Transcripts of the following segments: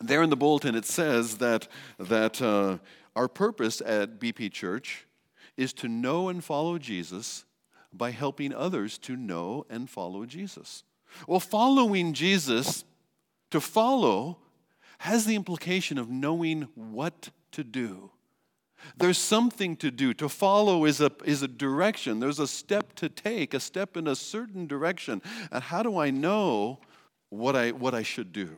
there in the bulletin it says that, that uh, our purpose at BP Church is to know and follow Jesus by helping others to know and follow Jesus. Well, following Jesus, to follow, has the implication of knowing what to do. There's something to do. To follow is a, is a direction. There's a step to take, a step in a certain direction. And how do I know what I, what I should do?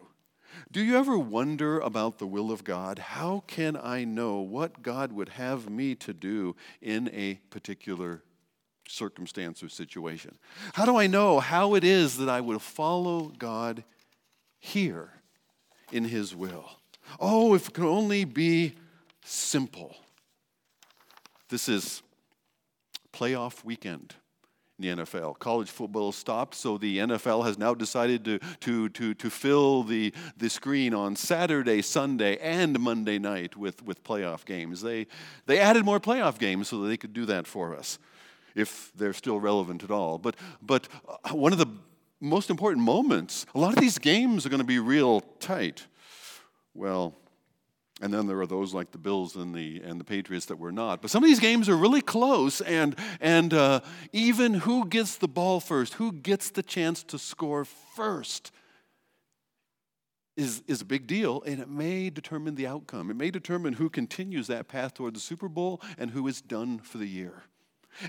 Do you ever wonder about the will of God? How can I know what God would have me to do in a particular circumstance or situation? How do I know how it is that I would follow God here in His will? Oh, if it could only be simple. This is playoff weekend the NFL. College football stopped, so the NFL has now decided to, to, to, to fill the, the screen on Saturday, Sunday, and Monday night with, with playoff games. They, they added more playoff games so that they could do that for us, if they're still relevant at all. But, but uh, one of the most important moments, a lot of these games are going to be real tight. Well, and then there are those like the Bills and the, and the Patriots that were not. But some of these games are really close, and, and uh, even who gets the ball first, who gets the chance to score first, is, is a big deal, and it may determine the outcome. It may determine who continues that path toward the Super Bowl and who is done for the year.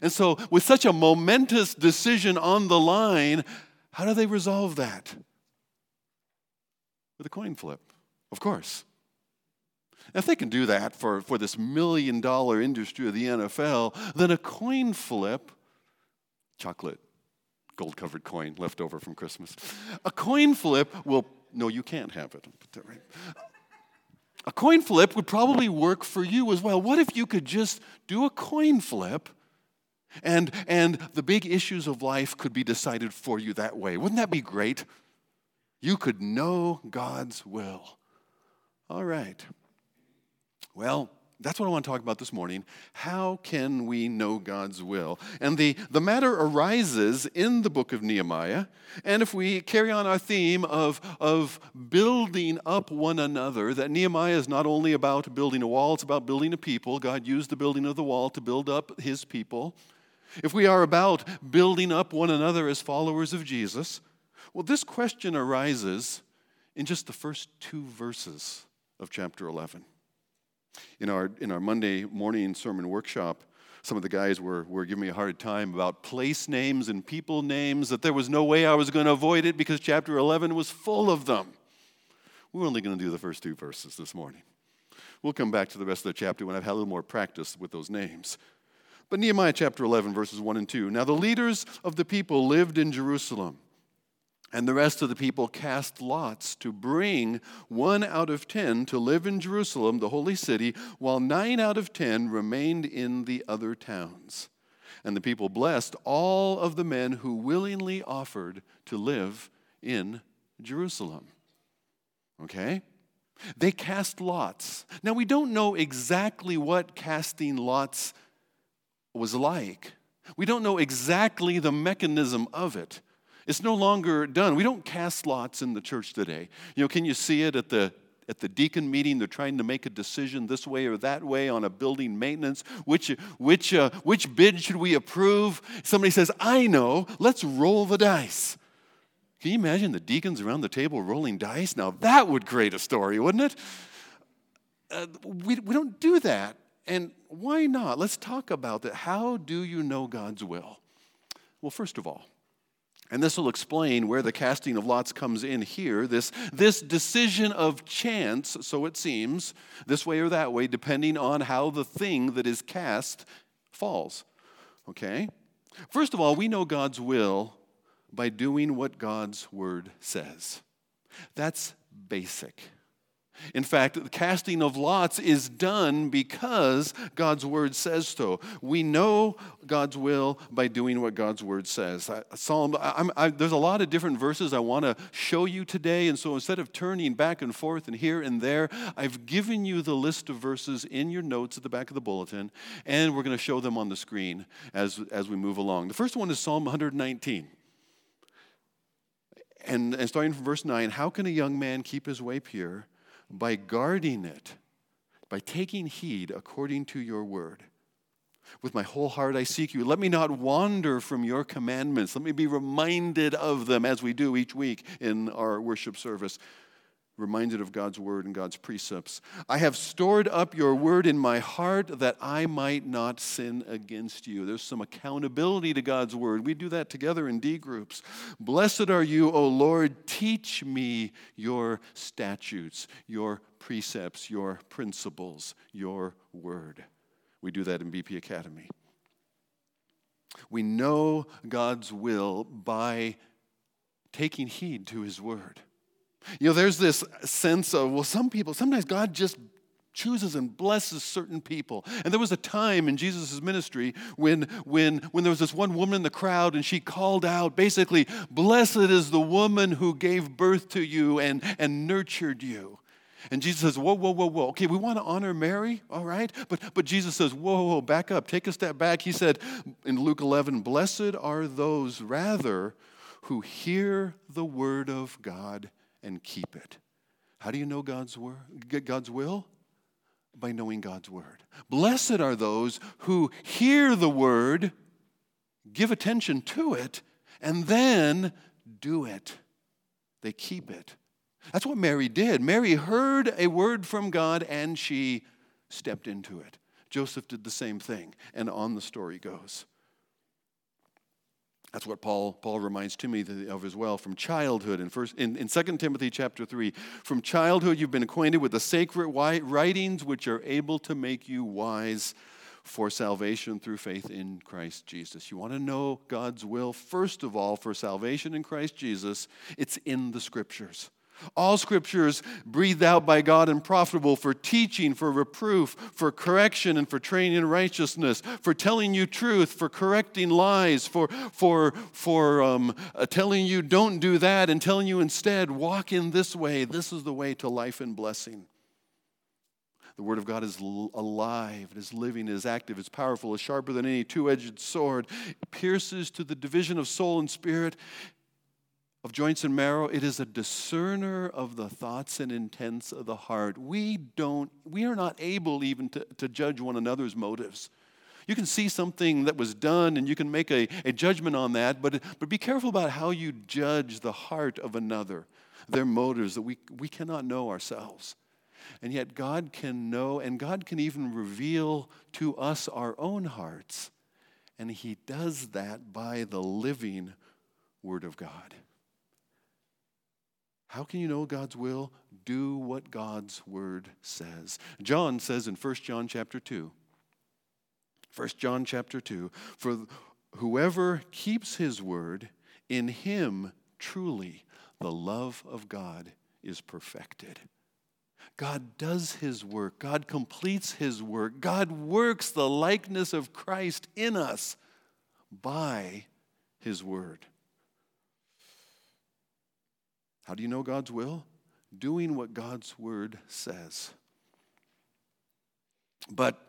And so, with such a momentous decision on the line, how do they resolve that? With a coin flip, of course. If they can do that for, for this million dollar industry of the NFL, then a coin flip, chocolate, gold covered coin left over from Christmas, a coin flip will, no, you can't have it. A coin flip would probably work for you as well. What if you could just do a coin flip? And, and the big issues of life could be decided for you that way. Wouldn't that be great? You could know God's will. All right. Well, that's what I want to talk about this morning. How can we know God's will? And the, the matter arises in the book of Nehemiah. And if we carry on our theme of, of building up one another, that Nehemiah is not only about building a wall, it's about building a people. God used the building of the wall to build up his people. If we are about building up one another as followers of Jesus, well, this question arises in just the first two verses of chapter 11. In our, in our Monday morning sermon workshop, some of the guys were, were giving me a hard time about place names and people names, that there was no way I was going to avoid it because chapter 11 was full of them. We're only going to do the first two verses this morning. We'll come back to the rest of the chapter when I've had a little more practice with those names. But Nehemiah chapter 11, verses 1 and 2. Now the leaders of the people lived in Jerusalem and the rest of the people cast lots to bring one out of ten to live in Jerusalem, the holy city, while nine out of ten remained in the other towns. And the people blessed all of the men who willingly offered to live in Jerusalem. Okay? They cast lots. Now, we don't know exactly what casting lots was like. We don't know exactly the mechanism of it. It's no longer done. We don't cast lots in the church today. You know, can you see it at the at the deacon meeting? They're trying to make a decision this way or that way on a building maintenance. Which which uh, which bid should we approve? Somebody says, "I know. Let's roll the dice." Can you imagine the deacons around the table rolling dice? Now that would create a story, wouldn't it? Uh, we, we don't do that. And why not? Let's talk about that. How do you know God's will? Well, first of all, and this will explain where the casting of lots comes in here. This, this decision of chance, so it seems, this way or that way, depending on how the thing that is cast falls. Okay? First of all, we know God's will by doing what God's word says. That's basic. In fact, the casting of lots is done because God's word says so. We know God's will by doing what God's word says. Psalm, I, I, there's a lot of different verses I want to show you today, and so instead of turning back and forth and here and there, I've given you the list of verses in your notes at the back of the bulletin, and we're going to show them on the screen as, as we move along. The first one is Psalm 119. And, and starting from verse 9, how can a young man keep his way pure? By guarding it, by taking heed according to your word. With my whole heart I seek you. Let me not wander from your commandments. Let me be reminded of them as we do each week in our worship service reminded of God's word and God's precepts. I have stored up your word in my heart that I might not sin against you. There's some accountability to God's word. We do that together in D groups. Blessed are you, O Lord. Teach me your statutes, your precepts, your principles, your word. We do that in BP Academy. We know God's will by taking heed to his word. You know, there's this sense of, well, some people, sometimes God just chooses and blesses certain people. And there was a time in Jesus' ministry when, when, when there was this one woman in the crowd and she called out, basically, Blessed is the woman who gave birth to you and, and nurtured you. And Jesus says, Whoa, whoa, whoa, whoa. Okay, we want to honor Mary, all right? But, but Jesus says, Whoa, whoa, back up, take a step back. He said in Luke 11, Blessed are those rather who hear the word of God and keep it. How do you know God's word, God's will? By knowing God's word. Blessed are those who hear the word, give attention to it, and then do it. They keep it. That's what Mary did. Mary heard a word from God and she stepped into it. Joseph did the same thing, and on the story goes. That's what Paul, Paul reminds Timothy of as well from childhood. In, first, in, in 2 Timothy chapter 3, from childhood you've been acquainted with the sacred writings which are able to make you wise for salvation through faith in Christ Jesus. You want to know God's will, first of all, for salvation in Christ Jesus, it's in the scriptures. All scriptures breathed out by God and profitable for teaching, for reproof, for correction, and for training in righteousness, for telling you truth, for correcting lies, for, for, for um, uh, telling you don't do that and telling you instead walk in this way. This is the way to life and blessing. The Word of God is alive, it is living, it is active, it's powerful, it's sharper than any two edged sword, it pierces to the division of soul and spirit, of joints and marrow it is a discerner of the thoughts and intents of the heart. We don't we are not able even to, to judge one another's motives. You can see something that was done and you can make a, a judgment on that but, but be careful about how you judge the heart of another their motives that we, we cannot know ourselves. And yet god can know and god can even reveal to us our own hearts. And he does that by the living word of god how can you know God's will? Do what God's word says. John says in 1 John chapter 2, 1 John chapter 2, for whoever keeps his word, in him truly the love of God is perfected. God does his work. God completes his work. God works the likeness of Christ in us by his word. How do you know God's will? Doing what God's word says. But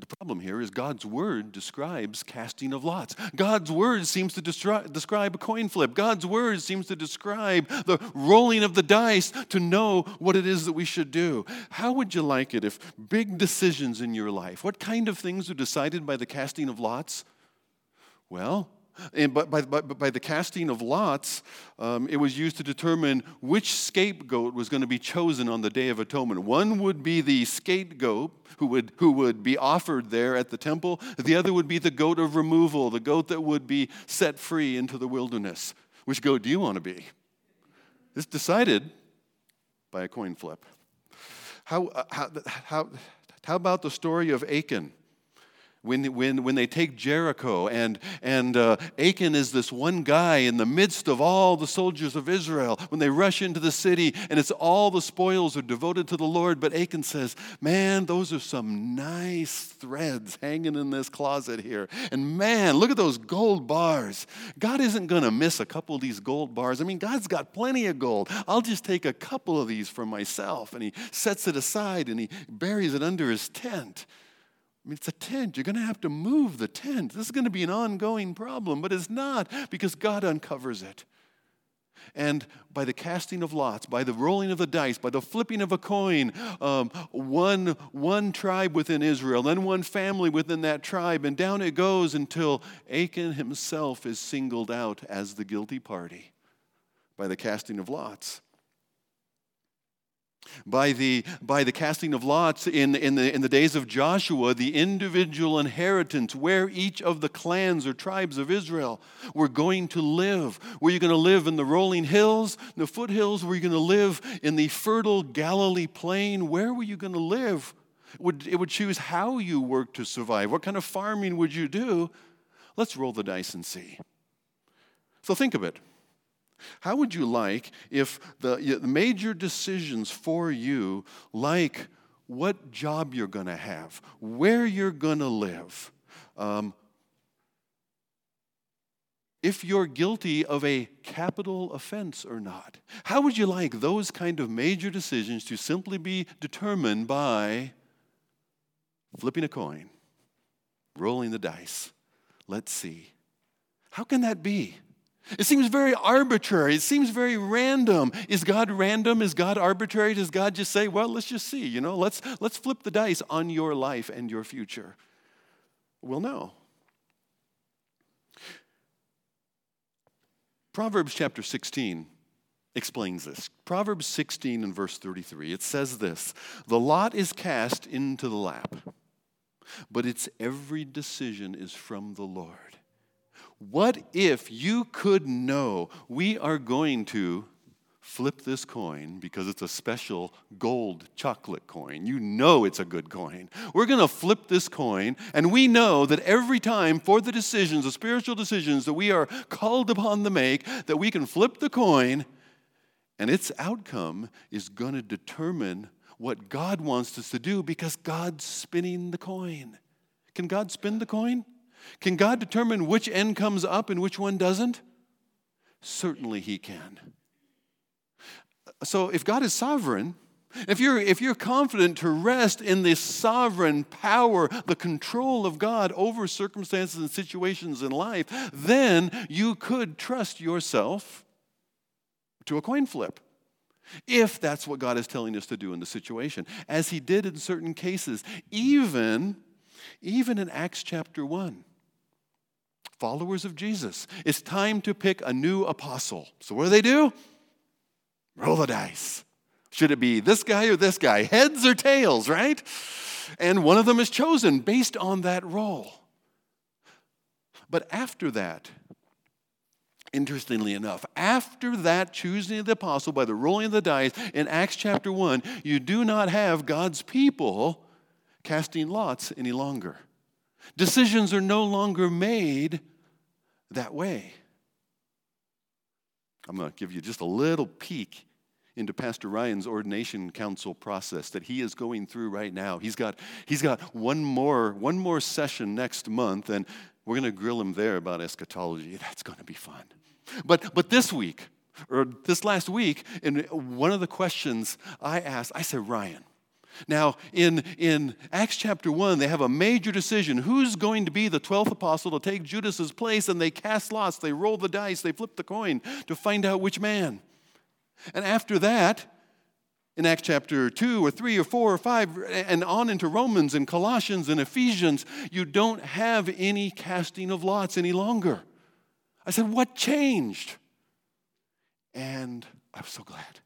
the problem here is God's word describes casting of lots. God's word seems to destri- describe a coin flip. God's word seems to describe the rolling of the dice to know what it is that we should do. How would you like it if big decisions in your life, what kind of things are decided by the casting of lots? Well, and by, by, by, the casting of lots, um, it was used to determine which scapegoat was going to be chosen on the Day of Atonement. One would be the scapegoat who would, who would be offered there at the temple, the other would be the goat of removal, the goat that would be set free into the wilderness. Which goat do you want to be? It's decided by a coin flip. How, uh, how, how, how about the story of Achan? When, when, when they take Jericho, and, and uh, Achan is this one guy in the midst of all the soldiers of Israel, when they rush into the city and it's all the spoils are devoted to the Lord, but Achan says, Man, those are some nice threads hanging in this closet here. And man, look at those gold bars. God isn't going to miss a couple of these gold bars. I mean, God's got plenty of gold. I'll just take a couple of these for myself. And he sets it aside and he buries it under his tent. I mean, it's a tent. You're going to have to move the tent. This is going to be an ongoing problem, but it's not because God uncovers it. And by the casting of lots, by the rolling of the dice, by the flipping of a coin, um, one, one tribe within Israel, then one family within that tribe, and down it goes until Achan himself is singled out as the guilty party by the casting of lots by the, by the casting of lots in, in, the, in the days of Joshua, the individual inheritance, where each of the clans or tribes of Israel were going to live. Were you going to live in the rolling hills, the foothills? Were you going to live in the fertile Galilee plain? Where were you going to live? It would, it would choose how you worked to survive. What kind of farming would you do? Let's roll the dice and see. So think of it. How would you like if the, major decisions for you, like what job you're going to have, where you're going to live, um, if you're guilty of a capital offense or not. How would you like those kind of major decisions to simply be determined by flipping a coin, rolling the dice? Let's see. How can that be? It seems very arbitrary. It seems very random. Is God random? Is God arbitrary? Does God just say, well, let's just see, you know, let's, let's flip the dice on your life and your future? Well, no. Proverbs chapter 16 explains this. Proverbs 16 and verse 33, it says this The lot is cast into the lap, but its every decision is from the Lord. What if you could know we are going to flip this coin because it's a special gold chocolate coin. You know it's a good coin. We're going to flip this coin, and we know that every time for the decisions, the spiritual decisions that we are called upon to make, that we can flip the coin, and its outcome is going to determine what God wants us to do because God's spinning the coin. Can God spin the coin? Can God determine which end comes up and which one doesn't? Certainly He can. So if God is sovereign, if you're, if you're confident to rest in the sovereign power, the control of God over circumstances and situations in life, then you could trust yourself to a coin flip. If that's what God is telling us to do in the situation, as He did in certain cases, even, even in Acts chapter 1 followers of Jesus. It's time to pick a new apostle. So, what do they do? Roll the dice. Should it be this guy or this guy? Heads or tails, right? And one of them is chosen based on that role. But after that, interestingly enough, after that choosing of the apostle by the rolling of the dice in Acts chapter 1, you do not have God's people casting lots any longer. Decisions are no longer made that way. I'm going to give you just a little peek into Pastor Ryan's ordination council process that he is going through right now. He's got, he's got one, more, one more session next month, and we're going to grill him there about eschatology. That's going to be fun. But, but this week, or this last week, in one of the questions I asked, I said, Ryan, now, in, in Acts chapter 1, they have a major decision. Who's going to be the 12th apostle to take Judas's place? And they cast lots, they roll the dice, they flip the coin to find out which man. And after that, in Acts chapter 2 or 3 or 4 or 5, and on into Romans and Colossians and Ephesians, you don't have any casting of lots any longer. I said, What changed? And I'm so glad.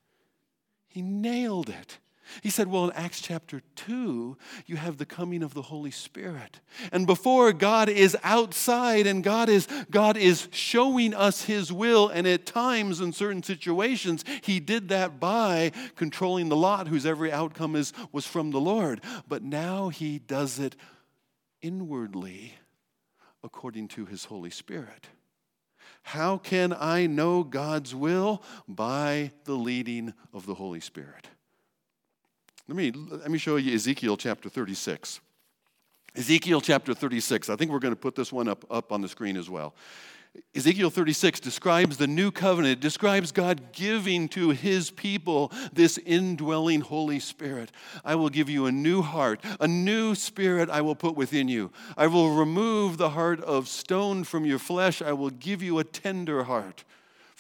He nailed it. He said, Well, in Acts chapter 2, you have the coming of the Holy Spirit. And before God is outside and God is, God is showing us His will, and at times in certain situations, He did that by controlling the lot, whose every outcome is, was from the Lord. But now He does it inwardly according to His Holy Spirit. How can I know God's will? By the leading of the Holy Spirit. Let me, let me show you Ezekiel chapter 36. Ezekiel chapter 36. I think we're going to put this one up, up on the screen as well. Ezekiel 36 describes the new covenant, describes God giving to his people this indwelling Holy Spirit. I will give you a new heart, a new spirit I will put within you. I will remove the heart of stone from your flesh, I will give you a tender heart.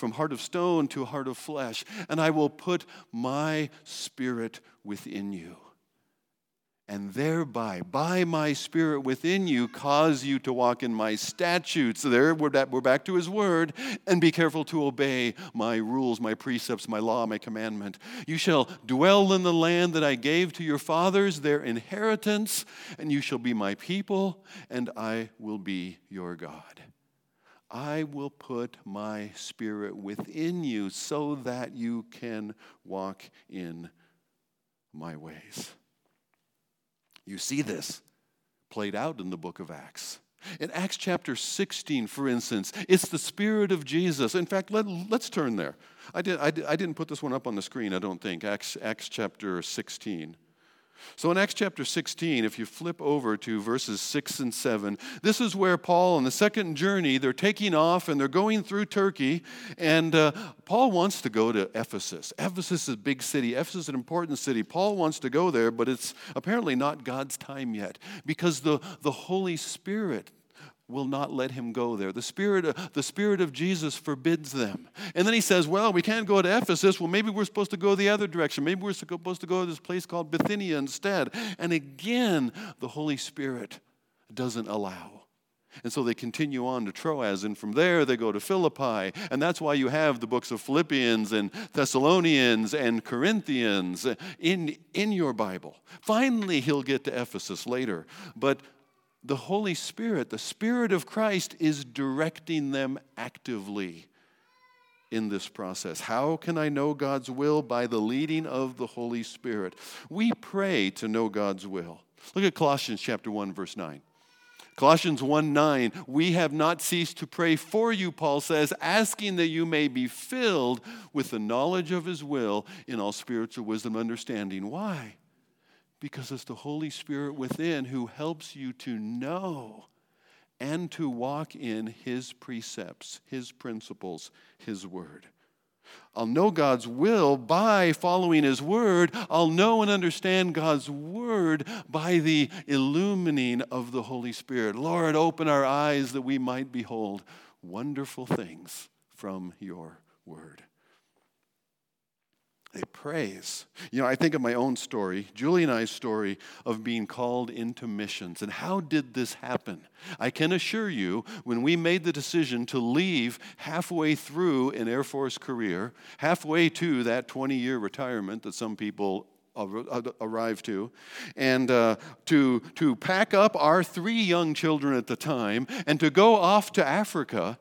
From heart of stone to heart of flesh, and I will put my spirit within you and thereby, by my spirit within you, cause you to walk in my statutes. There, we're back to his word, and be careful to obey my rules, my precepts, my law, my commandment. You shall dwell in the land that I gave to your fathers, their inheritance, and you shall be my people, and I will be your God. I will put my spirit within you so that you can walk in my ways. You see this played out in the book of Acts. In Acts chapter 16, for instance, it's the Spirit of Jesus. In fact, let, us turn there. I, did, I, I didn't put this one up on the screen, I don't think. Acts, Acts chapter 16. So in Acts chapter 16, if you flip over to verses 6 and 7, this is where Paul, on the second journey, they're taking off and they're going through Turkey. And uh, Paul wants to go to Ephesus. Ephesus is a big city, Ephesus is an important city. Paul wants to go there, but it's apparently not God's time yet because the, the Holy Spirit will not let him go there. The Spirit, of, the Spirit of Jesus forbids them. And then he says, Well, we can't go to Ephesus. Well, maybe we're supposed to go the other direction. Maybe we're supposed to go to this place called Bithynia instead. And again, the Holy Spirit doesn't allow. And so they continue on to Troas, and from there they go to Philippi. And that's why you have the books of Philippians and Thessalonians and Corinthians in, in your Bible. Finally, he'll get to Ephesus later. But the Holy Spirit, the Spirit of Christ, is directing them actively in this process. How can I know God's will? By the leading of the Holy Spirit. We pray to know God's will. Look at Colossians chapter 1 verse 9. Colossians 1 9, we have not ceased to pray for you, Paul says, asking that you may be filled with the knowledge of his will in all spiritual wisdom and understanding. Why? Because it's the Holy Spirit within who helps you to know and to walk in His precepts, His principles, His word. I'll know God's will by following His Word. I'll know and understand God's Word by the illumining of the Holy Spirit. Lord, open our eyes that we might behold wonderful things from your Word. They praise. You know, I think of my own story, Julie and I's story of being called into missions. And how did this happen? I can assure you, when we made the decision to leave halfway through an Air Force career, halfway to that 20 year retirement that some people arrive to, and uh, to, to pack up our three young children at the time and to go off to Africa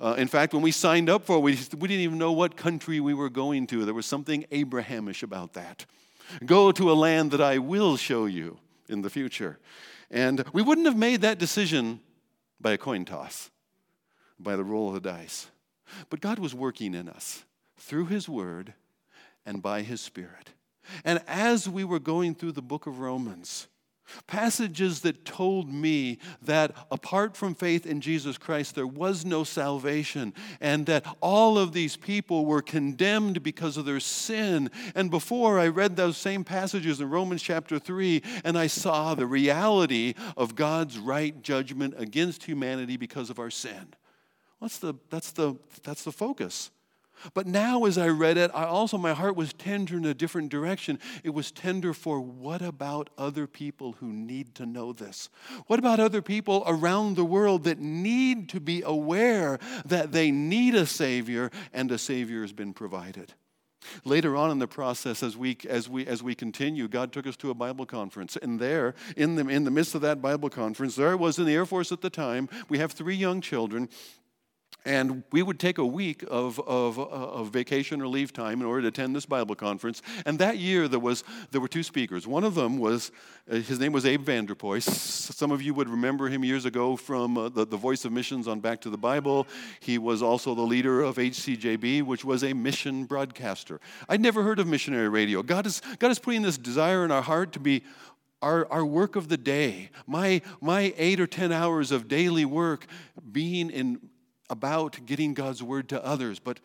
uh, in fact, when we signed up for it, we, we didn't even know what country we were going to. There was something Abrahamish about that. Go to a land that I will show you in the future. And we wouldn't have made that decision by a coin toss, by the roll of the dice. But God was working in us through His Word and by His Spirit. And as we were going through the book of Romans, Passages that told me that apart from faith in Jesus Christ, there was no salvation, and that all of these people were condemned because of their sin. And before I read those same passages in Romans chapter 3, and I saw the reality of God's right judgment against humanity because of our sin. That's the, that's the, that's the focus. But now, as I read it, I also, my heart was tender in a different direction. It was tender for what about other people who need to know this? What about other people around the world that need to be aware that they need a Savior and a Savior has been provided? Later on in the process, as we, as, we, as we continue, God took us to a Bible conference. And there, in the, in the midst of that Bible conference, there I was in the Air Force at the time. We have three young children. And we would take a week of, of, of, vacation or leave time in order to attend this Bible conference. And that year, there, was, there were two speakers. One of them was, uh, his name was Abe Van Der Puy. Some of you would remember him years ago from uh, the, the Voice of Missions on Back to the Bible. He was also the leader of HCJB, which was a mission broadcaster. I'd never heard of missionary radio. God is, God is putting this desire in our heart to be our, our work of the day, my, my eight or 10 hours of daily work being in about getting God's word to others, but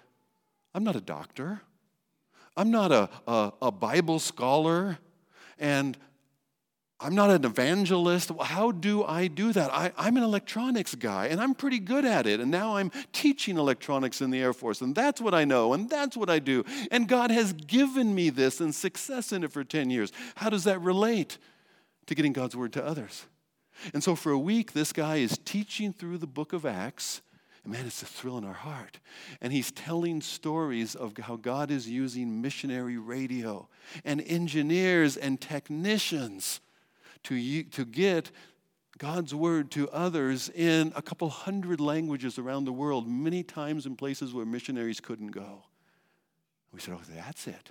I'm not a doctor. I'm not a, a, a Bible scholar. And I'm not an evangelist. How do I do that? I, am an electronics guy and I'm pretty good at it. And now I'm teaching electronics in the Air Force, and that's what I know, and that's what I do. And God has given me this and success in it for 10 years. How does that relate to getting God's word to others? And so for a week, this guy is teaching through the book of Acts. And man, it's a thrill in our heart. And he's telling stories of how God is using missionary radio and engineers and technicians to, to get God's word to others in a couple hundred languages around the world, many times in places where missionaries couldn't go. We said, Oh, that's it.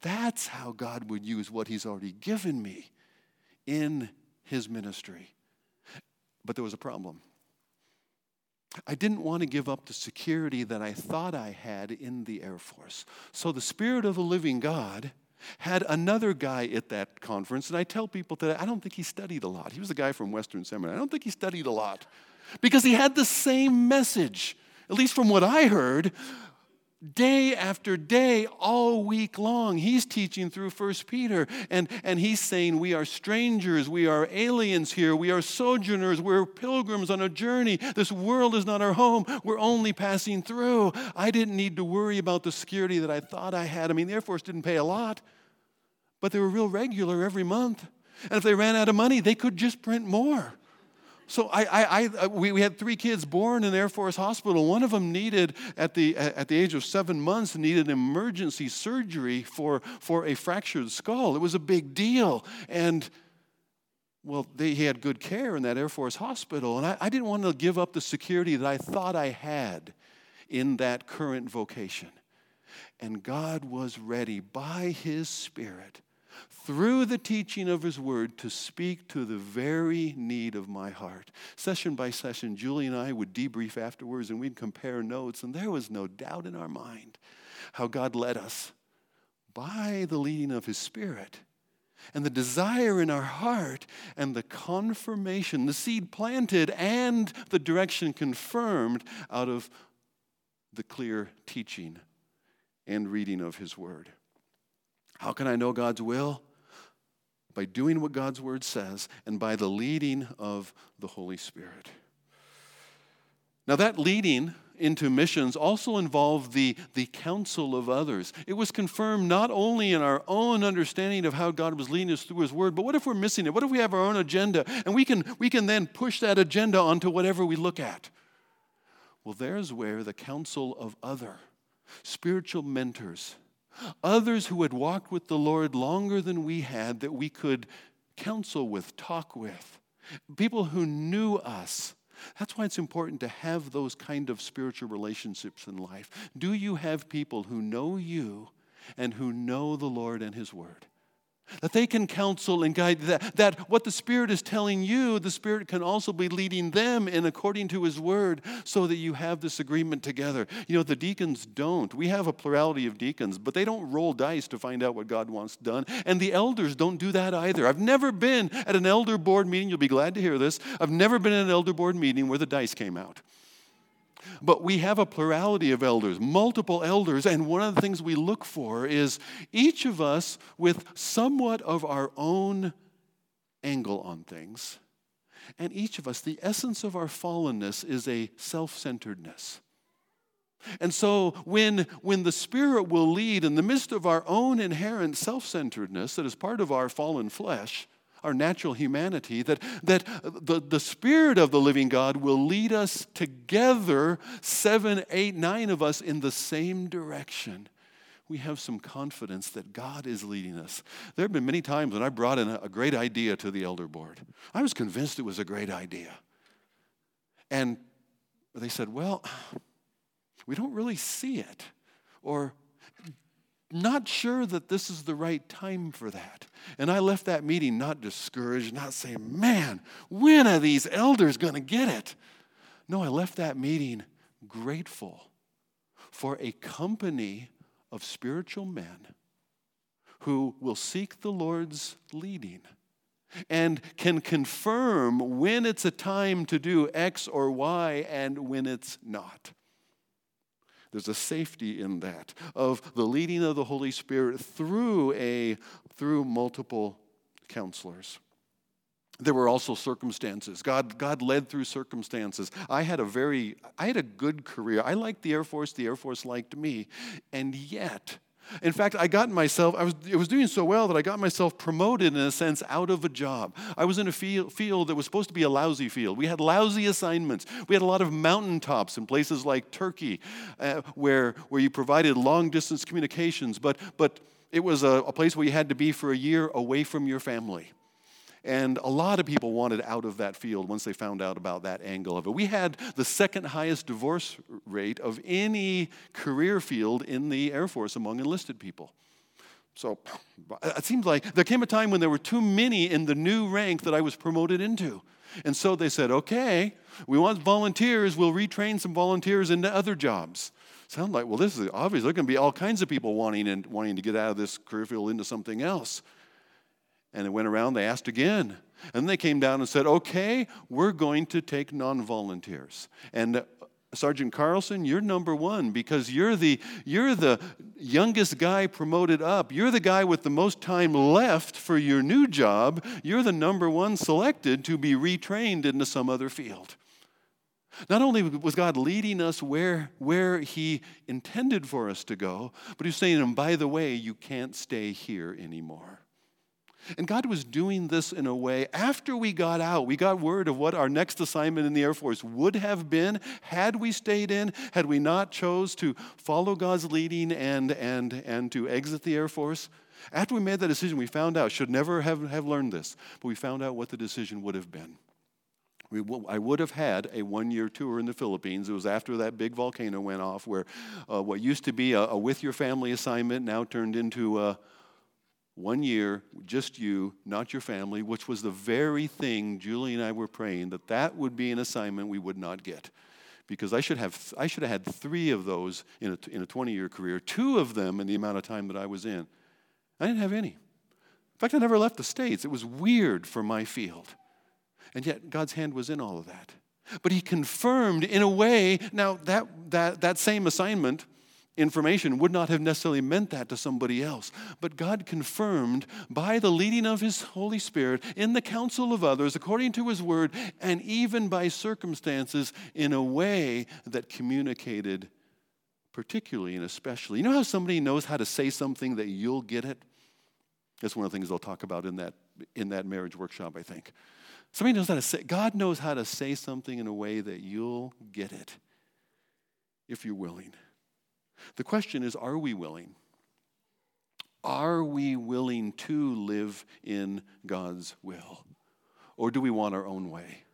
That's how God would use what He's already given me in His ministry. But there was a problem. I didn't want to give up the security that I thought I had in the Air Force. So the Spirit of the living God had another guy at that conference, and I tell people that I don't think he studied a lot. He was a guy from Western Seminary. I don't think he studied a lot because he had the same message, at least from what I heard, day after day all week long he's teaching through first peter and, and he's saying we are strangers we are aliens here we are sojourners we're pilgrims on a journey. This world is not our home we're only passing through. I didn't need to worry about the security that i thought i had. I mean the air force didn't pay a lot but they were real regular every month. And if they ran out of money they could just print more so I, I, I, uh, we, we had three kids born in Air Force Hospital. One of them needed, at the, at the age of seven months, needed emergency surgery for, for a fractured skull. It was a big deal. And well, they, he had good care in that Air Force hospital. And I, I didn't want to give up the security that I thought I had in that current vocation. And God was ready by His Spirit through the teaching of His Word to speak to the very need of my heart. Session by session, Julie and I would debrief afterwards and we'd compare notes, and there was no doubt in our mind how God led us by the leading of His Spirit. And the desire in our heart and the confirmation, the seed planted and the direction confirmed out of the clear teaching and reading of His Word. How can I know God's will? By doing what God's word says and by the leading of the Holy Spirit. Now, that leading into missions also involved the, the counsel of others. It was confirmed not only in our own understanding of how God was leading us through His Word, but what if we're missing it? What if we have our own agenda and we can, we can then push that agenda onto whatever we look at? Well, there's where the counsel of other spiritual mentors others who had walked with the Lord longer than we had that we could counsel with, talk with, people who knew us. That's why it's important to have those kind of spiritual relationships in life. Do you have people who know you and who know the Lord and His Word? That they can counsel and guide that, that what the Spirit is telling you, the Spirit can also be leading them in according to His Word so that you have this agreement together. You know, the deacons don't. We have a plurality of deacons, but they don't roll dice to find out what God wants done. And the elders don't do that either. I've never been at an elder board meeting, you'll be glad to hear this. I've never been at an elder board meeting where the dice came out. But we have a plurality of elders, multiple elders, and one of the things we look for is each of us with somewhat of our own angle on things. And each of us, the essence of our fallenness is a self centeredness. And so, when, when the Spirit will lead in the midst of our own inherent self centeredness that is part of our fallen flesh, our natural humanity, that, that the, the Spirit of the living God will lead us together, seven, eight, nine of us, in the same direction. We have some confidence that God is leading us. There have been many times when I brought in a, a great idea to the elder board. I was convinced it was a great idea. And they said, Well, we don't really see it. Or not sure that this is the right time for that. And I left that meeting not discouraged, not saying, man, when are these elders going to get it? No, I left that meeting grateful for a company of spiritual men who will seek the Lord's leading and can confirm when it's a time to do X or Y and when it's not. There's a safety in that of the leading of the Holy Spirit through a through multiple counselors. there were also circumstances. God, God led through circumstances. I had a very, I had a good career. I liked the Air Force. The Air Force liked me. And yet, in fact, I got myself, I was, it was doing so well that I got myself promoted in a sense out of a job. I was in a field, field that was supposed to be a lousy field. We had lousy assignments. We had a lot of mountaintops in places like Turkey uh, where, where you provided long distance communications, but, but it was a, a place where you had to be for a year away from your family. And a lot of people wanted out of that field once they found out about that angle of it. We had the second highest divorce rate of any career field in the Air Force among enlisted people. So it seems like there came a time when there were too many in the new rank that I was promoted into. And so they said, okay, we want volunteers, we'll retrain some volunteers into other jobs. Sound like, well, this is obvious. There are going to be all kinds of people wanting and wanting to get out of this career field into something else. And it went around, they asked again. And they came down and said, okay, we're going to take non volunteers. And uh, Sergeant Carlson, you're number one because you're the, you're the youngest guy promoted up. You're the guy with the most time left for your new job. You're the number one selected to be retrained into some other field. Not only was God leading us where, where He intended for us to go, but He was saying, and by the way, you can't stay here anymore. And God was doing this in a way after we got out. We got word of what our next assignment in the Air Force would have been had we stayed in, had we not chose to follow God's leading and, and, and to exit the Air Force. After we made that decision, we found out, should never have, have learned this, but we found out what the decision would have been. We, I would have had a one year tour in the Philippines. It was after that big volcano went off, where uh, what used to be a, a, with your family assignment now turned into a, one year, just you, not your family, which was the very thing Julie and I were praying that that would be an assignment we would not get. Because I should have, I should have had three of those in a, in a 20 year career, two of them in the amount of time that I was in. I didn't have any. In fact, I never left the States. It was weird for my field. And yet, God's hand was in all of that. But He confirmed in a way, now that, that, that same assignment information would not have necessarily meant that to somebody else. But God confirmed by the leading of His Holy Spirit in the counsel of others, according to His word, and even by circumstances in a way that communicated particularly and especially. You know how somebody knows how to say something that you'll get it? That's one of the things they'll talk about in that, in that marriage workshop, I think. Somebody knows how to say, God knows how to say something in a way that you'll get it if you're willing. The question is are we willing? Are we willing to live in God's will? Or do we want our own way?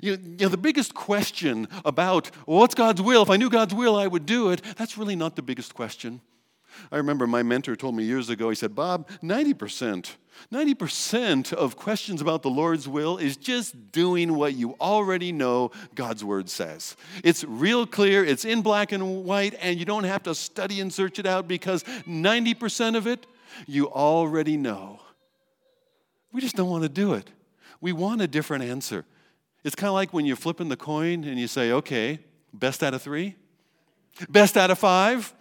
You know, the biggest question about well, what's God's will, if I knew God's will, I would do it, that's really not the biggest question. I remember my mentor told me years ago, he said, Bob, 90%, 90% of questions about the Lord's will is just doing what you already know God's word says. It's real clear, it's in black and white, and you don't have to study and search it out because 90% of it you already know. We just don't want to do it. We want a different answer. It's kind of like when you're flipping the coin and you say, okay, best out of three? Best out of five?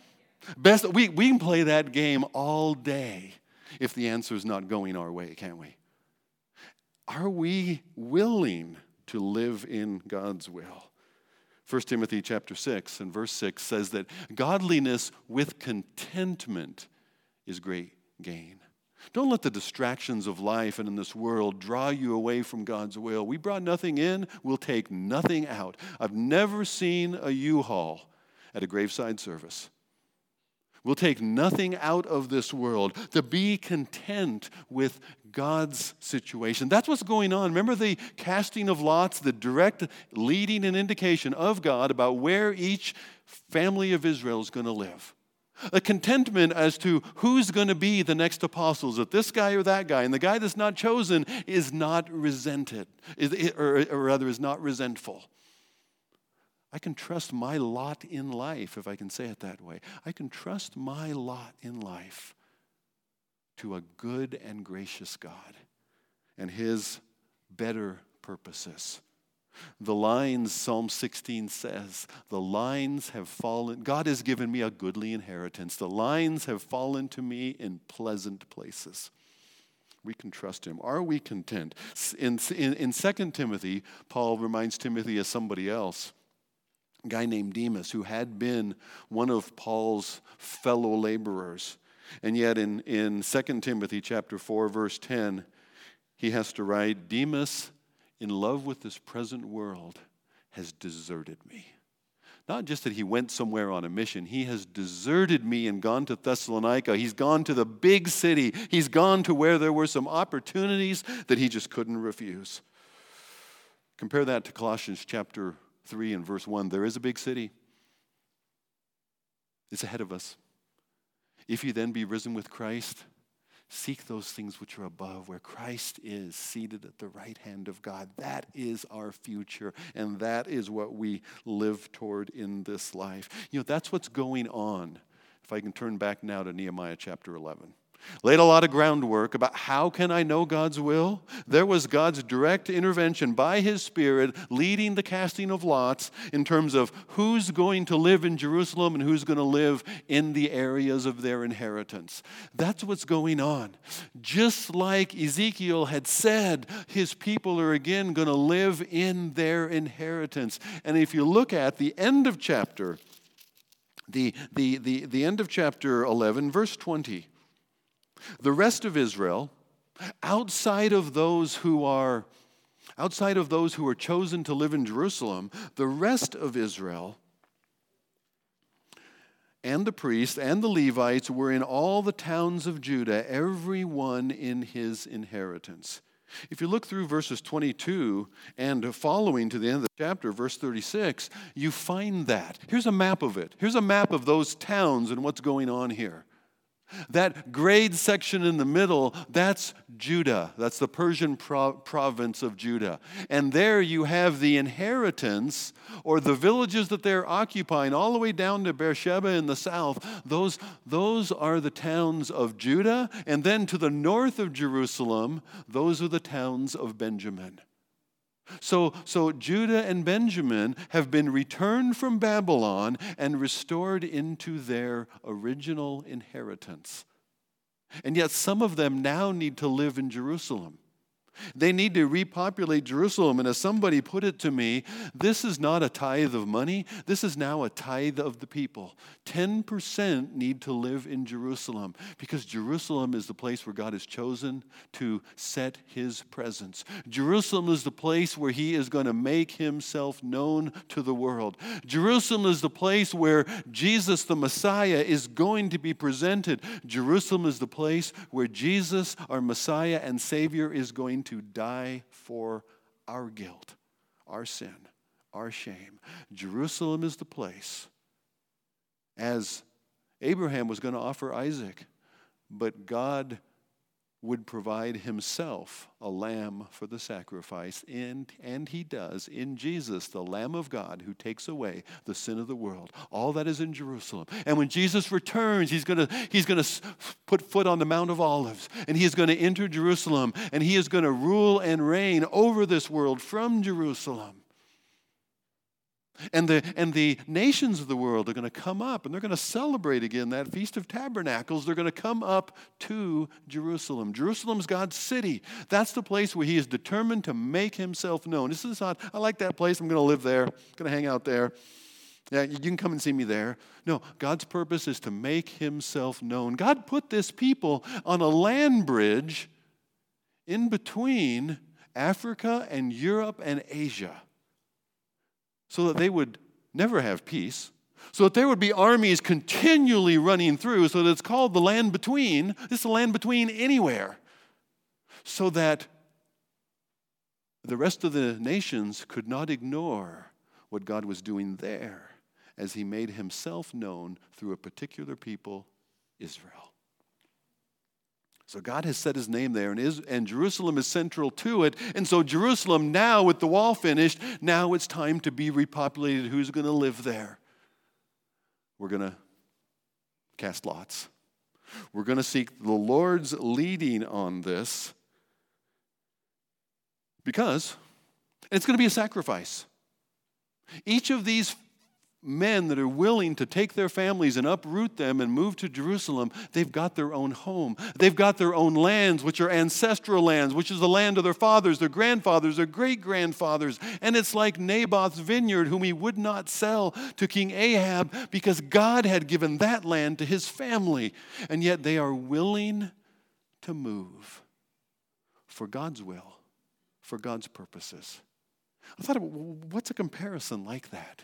Best, we, we can play that game all day if the answer is not going our way, can't we? Are we willing to live in God's will? 1 Timothy chapter 6 and verse 6 says that godliness with contentment is great gain. Don't let the distractions of life and in this world draw you away from God's will. We brought nothing in, we'll take nothing out. I've never seen a U Haul at a graveside service. We'll take nothing out of this world to be content with God's situation. That's what's going on. Remember the casting of lots, the direct leading and indication of God about where each family of Israel is going to live. A contentment as to who's going to be the next apostles, if this guy or that guy. And the guy that's not chosen is not resented, or rather, is not resentful. I can trust my lot in life, if I can say it that way. I can trust my lot in life to a good and gracious God and His better purposes. The lines, Psalm 16 says, the lines have fallen. God has given me a goodly inheritance. The lines have fallen to me in pleasant places. We can trust him. Are we content? In, in, in 2 Timothy, Paul reminds Timothy of somebody else, guy named Demas, who had been one of Paul's fellow laborers. And yet in, in 2 Timothy chapter 4, verse 10, he has to write, Demas, in love with this present world, has deserted me. Not just that he went somewhere on a mission, he has deserted me and gone to Thessalonica. He's gone to the big city. He's gone to where there were some opportunities that he just couldn't refuse. Compare that to Colossians chapter 3 and verse 1. There is a big city, it's ahead of us. If you then be risen with Christ, Seek those things which are above, where Christ is seated at the right hand of God. That is our future, and that is what we live toward in this life. You know, that's what's going on. If I can turn back now to Nehemiah chapter 11 laid a lot of groundwork about how can I know God's will. There was God's direct intervention by his spirit leading the casting of lots in terms of who's going to live in Jerusalem and who's going to live in the areas of their inheritance. That's what's going on. Just like Ezekiel had said, his people are again going to live in their inheritance. And if you look at the end of chapter the, the, the, the end of chapter 11, verse 20. The rest of Israel, outside of those who are outside of those who are chosen to live in Jerusalem, the rest of Israel and the priests and the Levites were in all the towns of Judah, every one in his inheritance. If you look through verses 22 and following to the end of the chapter, verse 36, you find that. Here's a map of it. Here's a map of those towns and what's going on here. That grade section in the middle, that's Judah. That's the Persian pro- province of Judah. And there you have the inheritance or the villages that they're occupying, all the way down to Beersheba in the south. Those, those are the towns of Judah. And then to the north of Jerusalem, those are the towns of Benjamin. So, so Judah and Benjamin have been returned from Babylon and restored into their original inheritance. And yet, some of them now need to live in Jerusalem. They need to repopulate Jerusalem. And as somebody put it to me, this is not a tithe of money, this is now a tithe of the people. 10% need to live in Jerusalem because Jerusalem is the place where God has chosen to set his presence. Jerusalem is the place where he is going to make himself known to the world. Jerusalem is the place where Jesus, the Messiah, is going to be presented. Jerusalem is the place where Jesus, our Messiah and Savior, is going to to die for our guilt, our sin, our shame. Jerusalem is the place. As Abraham was going to offer Isaac, but God would provide himself a lamb for the sacrifice, and, and he does in Jesus, the Lamb of God who takes away the sin of the world. All that is in Jerusalem. And when Jesus returns, he's going he's to put foot on the Mount of Olives, and he is going to enter Jerusalem, and he is going to rule and reign over this world from Jerusalem. And the, and the nations of the world are going to come up and they're going to celebrate again that Feast of Tabernacles. They're going to come up to Jerusalem. Jerusalem's God's city. That's the place where He is determined to make Himself known. This is not, I like that place. I'm going to live there, I'm going to hang out there. Yeah, you can come and see me there. No, God's purpose is to make Himself known. God put this people on a land bridge in between Africa and Europe and Asia so that they would never have peace, so that there would be armies continually running through, so that it's called the land between. It's the land between anywhere. So that the rest of the nations could not ignore what God was doing there as he made himself known through a particular people, Israel. So God has set his name there, and, is, and Jerusalem is central to it. And so, Jerusalem, now with the wall finished, now it's time to be repopulated. Who's going to live there? We're going to cast lots. We're going to seek the Lord's leading on this because it's going to be a sacrifice. Each of these men that are willing to take their families and uproot them and move to Jerusalem, they've got their own home. They've got their own lands, which are ancestral lands, which is the land of their fathers, their grandfathers, their great grandfathers. And it's like Naboth's vineyard, whom he would not sell to King Ahab because God had given that land to his family. And yet they are willing to move for God's will, for God's purposes. I thought, what's a comparison like that?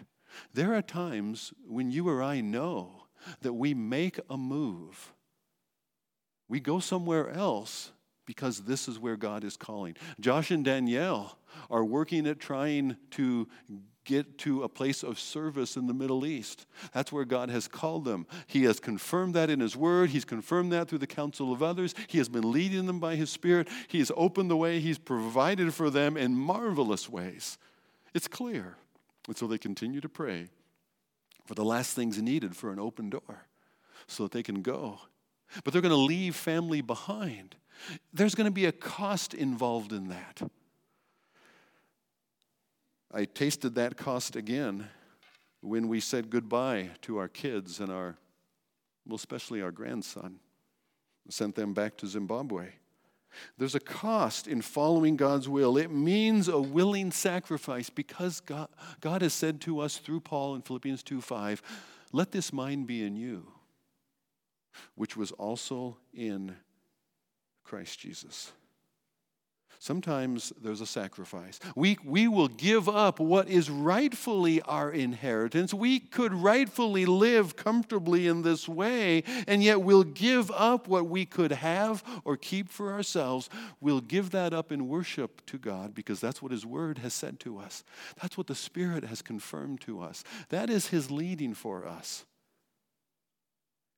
There are times when you or I know that we make a move. We go somewhere else because this is where God is calling. Josh and Danielle are working at trying to get to a place of service in the Middle East. That's where God has called them. He has confirmed that in His Word. He's confirmed that through the counsel of others. He has been leading them by His Spirit. He has opened the way. He's provided for them in marvelous ways. It's clear. And so they continue to pray for the last things needed for an open door so that they can go. But they're going to leave family behind. There's going to be a cost involved in that. I tasted that cost again when we said goodbye to our kids and our, well, especially our grandson, sent them back to Zimbabwe. There's a cost in following God's will. It means a willing sacrifice because God, God has said to us through Paul in Philippians 2 5, let this mind be in you, which was also in Christ Jesus. Sometimes there's a sacrifice. We, we will give up what is rightfully our inheritance. We could rightfully live comfortably in this way, and yet we'll give up what we could have or keep for ourselves. We'll give that up in worship to God because that's what His Word has said to us. That's what the Spirit has confirmed to us. That is His leading for us.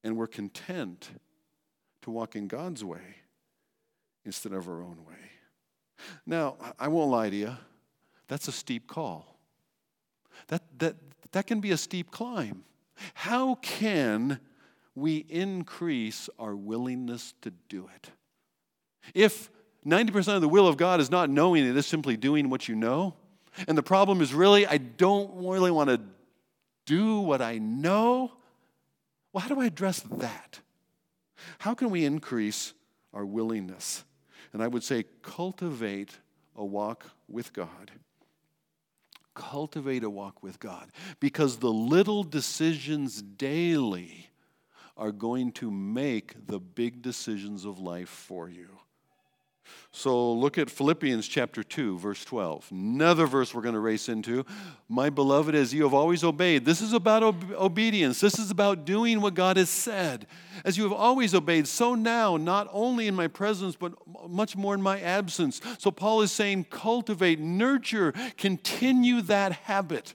And we're content to walk in God's way instead of our own way. Now, I won't lie to you, that's a steep call. That, that, that can be a steep climb. How can we increase our willingness to do it? If 90% of the will of God is not knowing it, is simply doing what you know, and the problem is really, I don't really want to do what I know, well, how do I address that? How can we increase our willingness? And I would say, cultivate a walk with God. Cultivate a walk with God. Because the little decisions daily are going to make the big decisions of life for you. So look at Philippians chapter 2, verse 12. Another verse we're going to race into. My beloved, as you have always obeyed. This is about ob- obedience. This is about doing what God has said. As you have always obeyed, so now, not only in my presence, but much more in my absence. So Paul is saying, cultivate, nurture, continue that habit.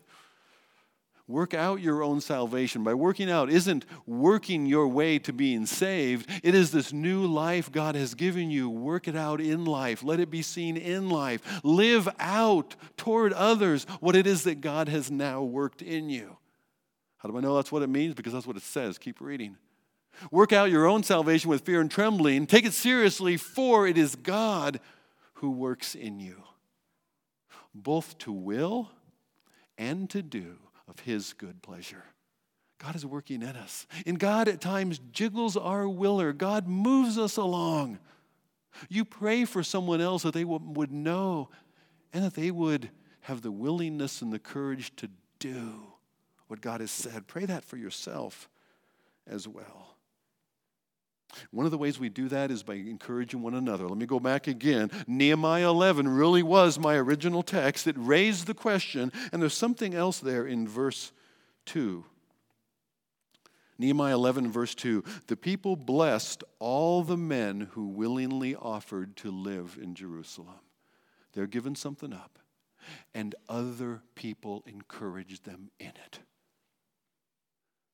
Work out your own salvation. By working out isn't working your way to being saved. It is this new life God has given you. Work it out in life. Let it be seen in life. Live out toward others what it is that God has now worked in you. How do I know that's what it means? Because that's what it says. Keep reading. Work out your own salvation with fear and trembling. Take it seriously, for it is God who works in you, both to will and to do of His good pleasure. God is working in us. And God at times jiggles our willer. God moves us along. You pray for someone else that they would know and that they would have the willingness and the courage to do what God has said. Pray that for yourself as well. One of the ways we do that is by encouraging one another. Let me go back again. Nehemiah 11 really was my original text. It raised the question, and there's something else there in verse 2. Nehemiah 11, verse 2 The people blessed all the men who willingly offered to live in Jerusalem. They're given something up, and other people encouraged them in it.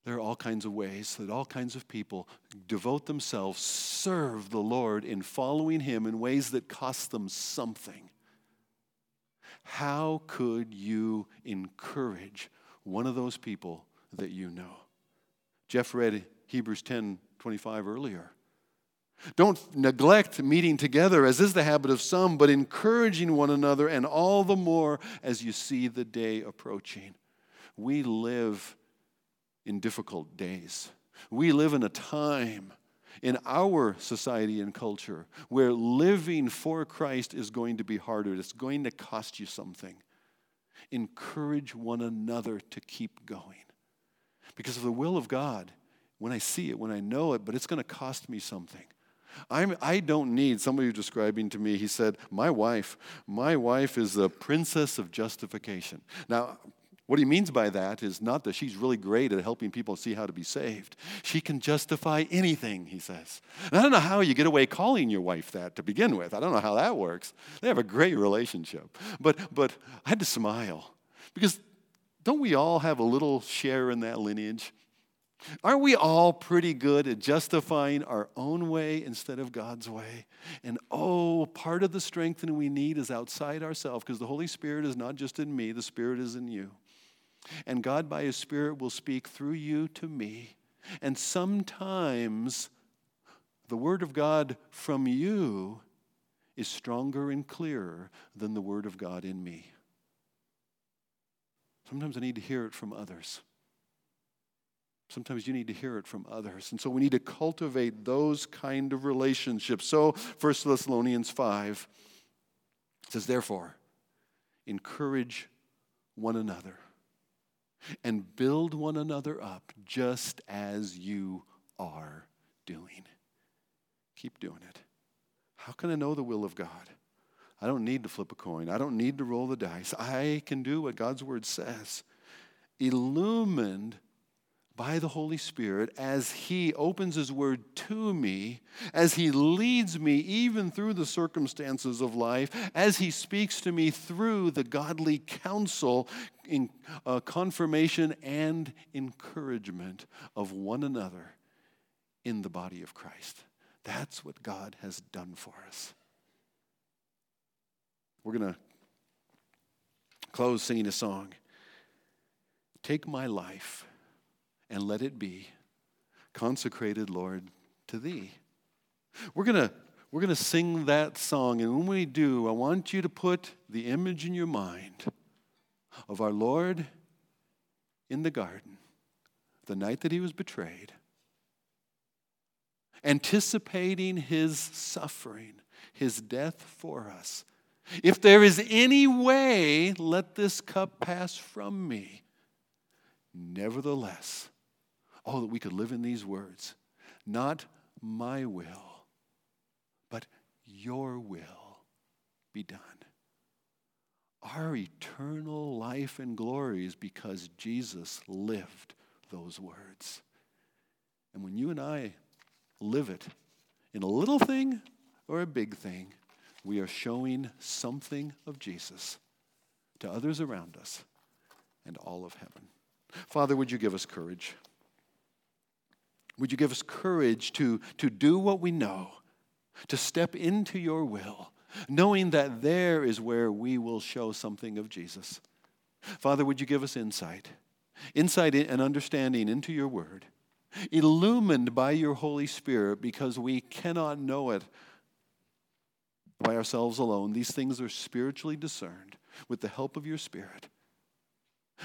There are all kinds of ways that all kinds of people devote themselves, serve the Lord in following Him in ways that cost them something. How could you encourage one of those people that you know? Jeff read Hebrews 10 25 earlier. Don't neglect meeting together, as is the habit of some, but encouraging one another, and all the more as you see the day approaching. We live in difficult days. We live in a time in our society and culture where living for Christ is going to be harder. It's going to cost you something. Encourage one another to keep going. Because of the will of God, when I see it, when I know it, but it's going to cost me something. I'm, I don't need, somebody describing to me, he said, My wife, my wife is the princess of justification. Now, what he means by that is not that she's really great at helping people see how to be saved. She can justify anything, he says. And I don't know how you get away calling your wife that to begin with. I don't know how that works. They have a great relationship. But, but I had to smile because don't we all have a little share in that lineage? Aren't we all pretty good at justifying our own way instead of God's way? And oh, part of the strengthening we need is outside ourselves because the Holy Spirit is not just in me, the Spirit is in you. And God, by His Spirit, will speak through you to me. And sometimes the Word of God from you is stronger and clearer than the Word of God in me. Sometimes I need to hear it from others. Sometimes you need to hear it from others. And so we need to cultivate those kind of relationships. So 1 Thessalonians 5 says, Therefore, encourage one another and build one another up just as you are doing. Keep doing it. How can I know the will of God? I don't need to flip a coin. I don't need to roll the dice. I can do what God's word says. Illumined by the Holy Spirit as He opens His Word to me, as He leads me even through the circumstances of life, as He speaks to me through the godly counsel, in, uh, confirmation, and encouragement of one another in the body of Christ. That's what God has done for us. We're going to close singing a song. Take my life and let it be consecrated, Lord, to thee. We're going to we're going to sing that song, and when we do, I want you to put the image in your mind of our Lord in the garden, the night that he was betrayed, anticipating his suffering, his death for us. If there is any way, let this cup pass from me. Nevertheless, Oh, that we could live in these words. Not my will, but your will be done. Our eternal life and glory is because Jesus lived those words. And when you and I live it in a little thing or a big thing, we are showing something of Jesus to others around us and all of heaven. Father, would you give us courage? Would you give us courage to, to do what we know, to step into your will, knowing that there is where we will show something of Jesus? Father, would you give us insight, insight and understanding into your word, illumined by your Holy Spirit because we cannot know it by ourselves alone. These things are spiritually discerned with the help of your Spirit.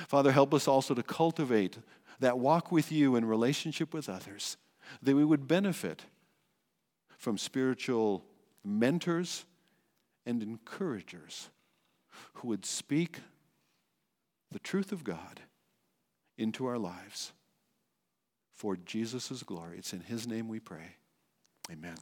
Father, help us also to cultivate that walk with you in relationship with others, that we would benefit from spiritual mentors and encouragers who would speak the truth of God into our lives for Jesus' glory. It's in His name we pray. Amen.